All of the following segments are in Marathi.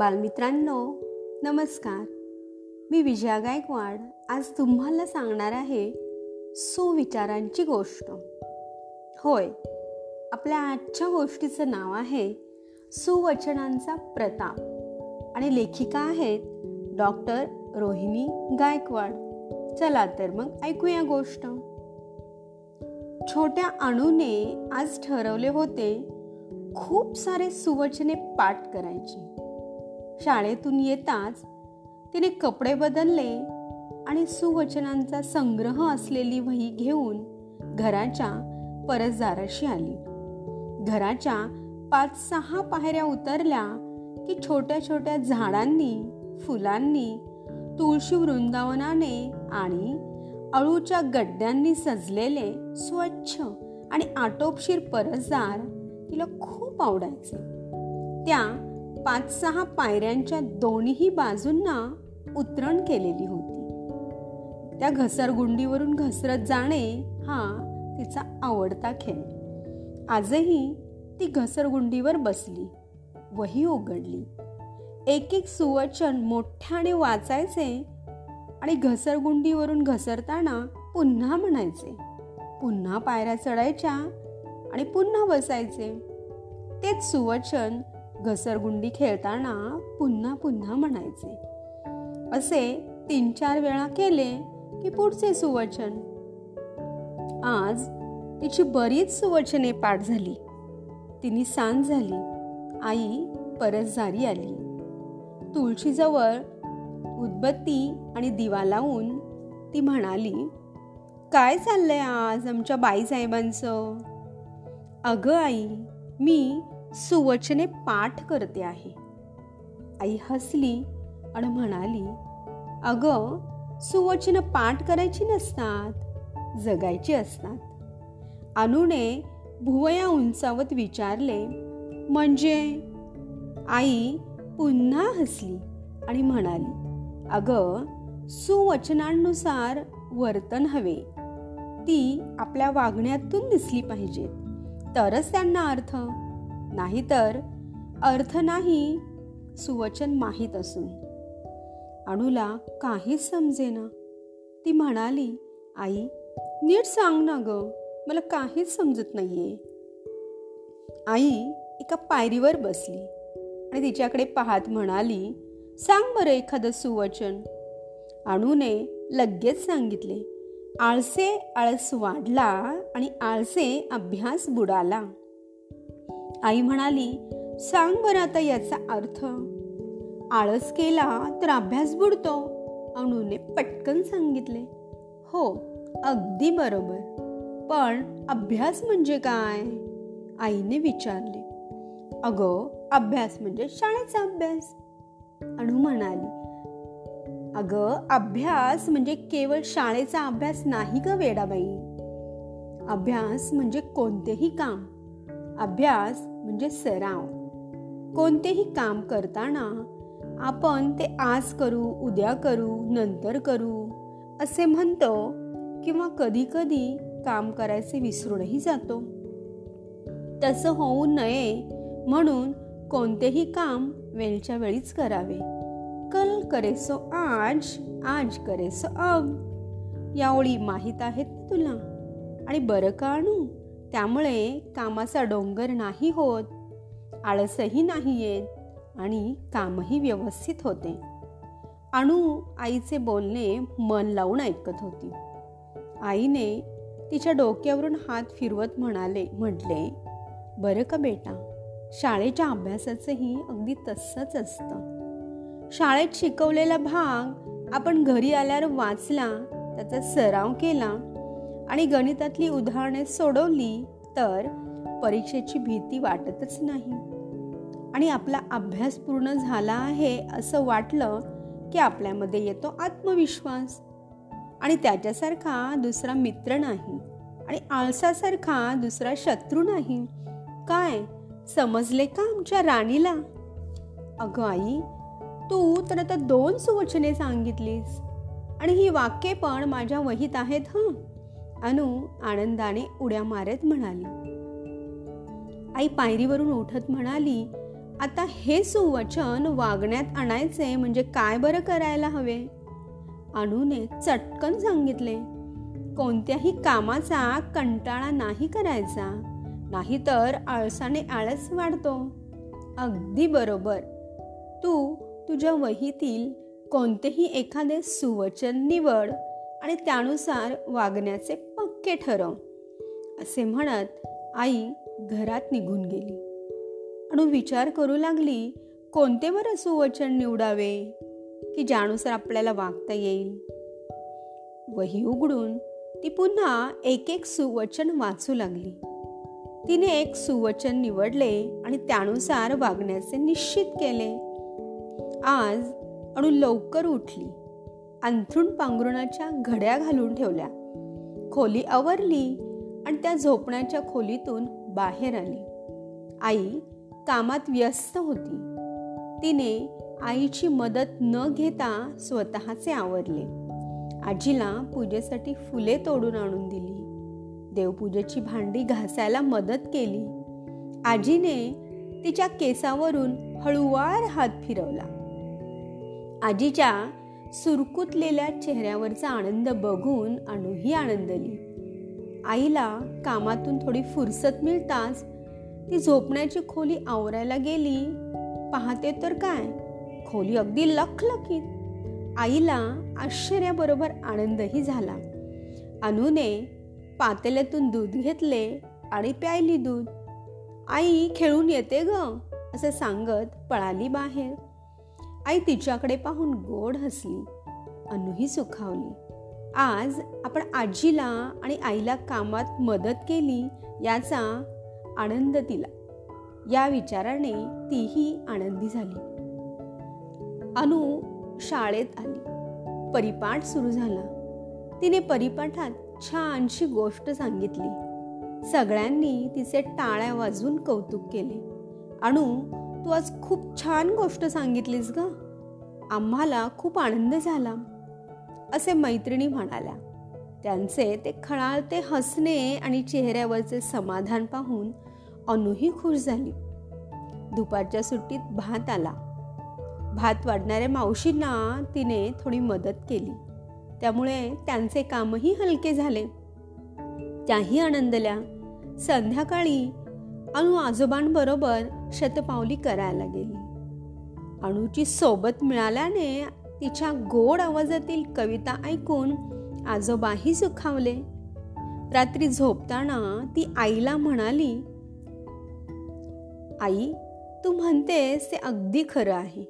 बालमित्रांनो नमस्कार. मी विजया गायकवाड आज तुम्हाला सांगणार आहे सुविचारांची गोष्ट. होय आपल्या आजच्या गोष्टीचं नाव आहे सुवचनांचा प्रताप. आणि लेखिका आहेत डॉक्टर रोहिणी गायकवाड. चला तर मग ऐकूया गोष्ट. छोट्या अणूने आज ठरवले होते खूप सारे सुवचने पाठ करायची. शाळेतून येताच तिने कपडे बदलले आणि सुवचनांचा संग्रह असलेली वही घेऊन घराच्या परसदाराशी आली. घराच्या पाच सहा पायऱ्या उतरल्या की छोट्या छोट्या झाडांनी फुलांनी तुळशी वृंदावनाने आणि अळूच्या गड्ड्यांनी सजलेले स्वच्छ आणि आटोपशीर परसदार तिला खूप आवडायचे. त्या पाच सहा पायऱ्यांच्या दोन्ही बाजूंना उतरण केलेली होती. त्या घसरगुंडीवरून घसरत जाणे हा तिचा आवडता खेळ. आजही ती घसरगुंडीवर बसली वही उघडली. एक एक सुवचन मोठ्याने वाचायचे आणि घसरगुंडीवरून घसरताना पुन्हा म्हणायचे पुन्हा पायऱ्या चढायच्या आणि पुन्हा बसायचे. तेच सुवचन घसरगुंडी खेळताना पुन्हा पुन्हा म्हणायचे. असे तीन चार वेळा केले की पुढचे सुवचन. आज तिची बरीच सुवचने पाठ झाली. तिने सांज झाली. आई परत जारी आली. तुळशीजवळ उदबत्ती आणि दिवा लावून ती म्हणाली काय चाललंय आज आमच्या बाईसाहेबांचं? अगं आई मी सुवचने पाठ करते आहे. आई हसली आणि म्हणाली अगं सुवचन पाठ करायची नसतात जगायची असतात. अनुने भुवया उंचावत विचारले म्हणजे? आई पुन्हा हसली आणि म्हणाली अगं सुवचनांनुसार वर्तन हवे. ती आपल्या वागण्यातून दिसली पाहिजेत. तरच त्यांना अर्थ. नाहीतर अर्थ नाही सुवचन माहीत असून. अणूला काहीच समजेना. ती म्हणाली आई नीट सांग ना ग मला काहीच समजत नाहीये. आई एका पायरीवर बसली आणि तिच्याकडे पाहत म्हणाली सांग बरं एखादं सुवचन. अणूने लगेच सांगितले आळसे आळस वाढला आणि आळसे अभ्यास बुडाला. आई म्हणाली सांग बरं आता याचा अर्थ. आळस केला तर अभ्यास बुडतो अणूने पटकन सांगितले. हो अगदी बरोबर. पण अभ्यास म्हणजे काय? आईने विचारले. अगं अभ्यास म्हणजे शाळेचा अभ्यास. अणू म्हणाली. अगं अभ्यास म्हणजे केवळ शाळेचा अभ्यास नाही ग वेडाबाई? अभ्यास म्हणजे कोणतेही काम. अभ्यास म्हणजे सराव. कोणतेही काम करताना आपण ते आज करू उद्या करू नंतर करू असे म्हणतो किंवा कधी कधी काम करायचे विसरूनही जातो. तसं होऊ नये म्हणून कोणतेही काम वेळच्या वेळीच करावे. कल करे सो आज आज करेसो अब. या ओळी माहीत आहेत तुला? आणि बरं का आणू त्यामुळे कामाचा डोंगर नाही होत आळसही नाही येत आणि कामही व्यवस्थित होते. अणू आईचे बोलणे मन लावून ऐकत होती. आईने तिच्या डोक्यावरून हात फिरवत म्हणाले म्हटले बरं का बेटा शाळेच्या अभ्यासाचंही अगदी तसंच असतं. शाळेत शिकवलेला भाग आपण घरी आल्यावर वाचला त्याचा सराव केला आणि गणितातली उदाहरणे सोडवली तर परीक्षेची भीती वाटतच नाही. आणि आपला अभ्यास पूर्ण झाला आहे असं वाटलं की आपल्यामध्ये येतो आत्मविश्वास. आणि त्याच्यासारखा दुसरा मित्र नाही आणि आळसासारखा दुसरा शत्रू नाही. काय? समजले का आमच्या राणीला? अगं आई तू तर आता दोन सुवचने सांगितलीस. आणि ही वाक्ये पण माझ्या वहीत आहेत हं. अनु आनंदाने उड्या मारत म्हणाली. आई पायरीवरून उठत म्हणाली आता हे सुवचन वागण्यात आणायचे म्हणजे काय बरं करायला हवे? अनुने चटकन सांगितले कोणत्याही कामाचा कंटाळा नाही करायचा नाहीतर आळसाने आळस वाढतो. अगदी बरोबर. तू तुझ्या वहीतील कोणतेही एखादे सुवचन निवड आणि त्यानुसार वागण्याचे पक्के ठरव असे म्हणत आई घरात निघून गेली. अणू विचार करू लागली कोणते बरं सुवचन निवडावे की ज्यानुसार आपल्याला वागता येईल? वही उघडून ती पुन्हा एक एक सुवचन वाचू लागली. तिने एक सुवचन निवडले आणि त्यानुसार वागण्याचे निश्चित केले. आज अणू लवकर उठली. अंथरुण पांघरुणाच्या घड्या घालून ठेवल्या. खोली आवरली आणि त्या झोपण्याच्या खोलीतून बाहेर आली. आई कामात व्यस्त होती. तिने आईची मदत न घेता स्वतःचे आवरले. आजीला पूजेसाठी फुले तोडून आणून दिली. देवपूजेची भांडी घासायला मदत केली. आजीने तिच्या केसावरून हळुवार हात फिरवला. आजीच्या सुरकुतलेल्या चेहऱ्यावरचा आनंद बघून अणूही आनंदली. आईला कामातून थोडी फुरसत मिळताच ती झोपण्याची खोली आवरायला गेली. पाहते तर काय? खोली अगदी लखलखीत. आईला आश्चर्याबरोबर आनंदही झाला. अनुने पातेल्यातून दूध घेतले आणि प्यायली दूध. आई खेळून येते ग असं सांगत पळाली बाहेर. आई तिच्याकडे पाहून गोड हसली. अनुही सुखावली. आज आपण आजीला आणि आईला कामात मदत केली याचा आनंद तिला. या विचाराने तीही आनंदी झाली. अनु शाळेत आली. परिपाठ सुरू झाला. तिने परिपाठात छानशी गोष्ट सांगितली. सगळ्यांनी तिचे टाळ्या वाजून कौतुक केले. अणू तू आज खूप छान गोष्ट सांगितलीस ग. आम्हाला खूप आनंद झाला असे मैत्रिणी म्हणाल्या. त्यांचे ते खळाळते हसणे आणि चेहऱ्यावरचे समाधान पाहून अनुही खुश झाली. दुपारच्या सुट्टीत भात आला. भात वाढणाऱ्या मावशींना तिने थोडी मदत केली. त्यामुळे त्यांचे कामही हलके झाले. त्याही आनंदल्या संध्याकाळी अणू आजोबांबरोबर शतपावली करायला गेली. अणूची सोबत मिळाल्याने तिच्या गोड आवाजातील कविता ऐकून आजोबाही सुखावले. रात्री झोपताना ती आईला म्हणाली आई तू म्हणतेस ते अगदी खरं आहे.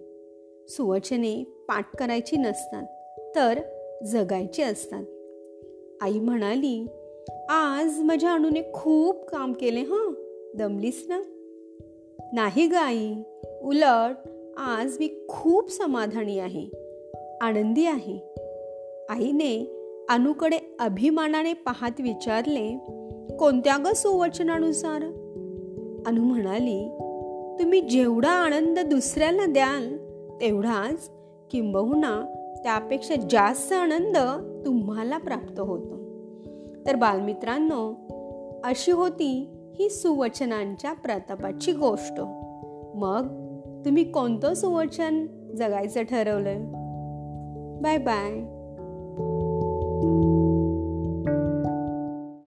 सुवचने पाठ करायची नसतात तर जगायची असतात. आई म्हणाली आज माझ्या अणूने खूप काम केले हां. दमलीस ना? नाही ग आई. उलट आज मी खूप समाधानी आहे. आनंदी आहे. आईने अनुकडे अभिमानाने पाहत विचारले कोणत्या ग सुवचनानुसार? अनु म्हणाली तुम्ही जेवढा आनंद दुसऱ्याला द्याल तेवढाच किंबहुना त्यापेक्षा जास्त आनंद तुम्हाला प्राप्त होतो. तर बालमित्रांनो अशी होती ही सुवचनांच्या प्रतापाची गोष्ट. मग तुम्ही कोणतं सुवचन जगायचं ठरवलंय? Bye bye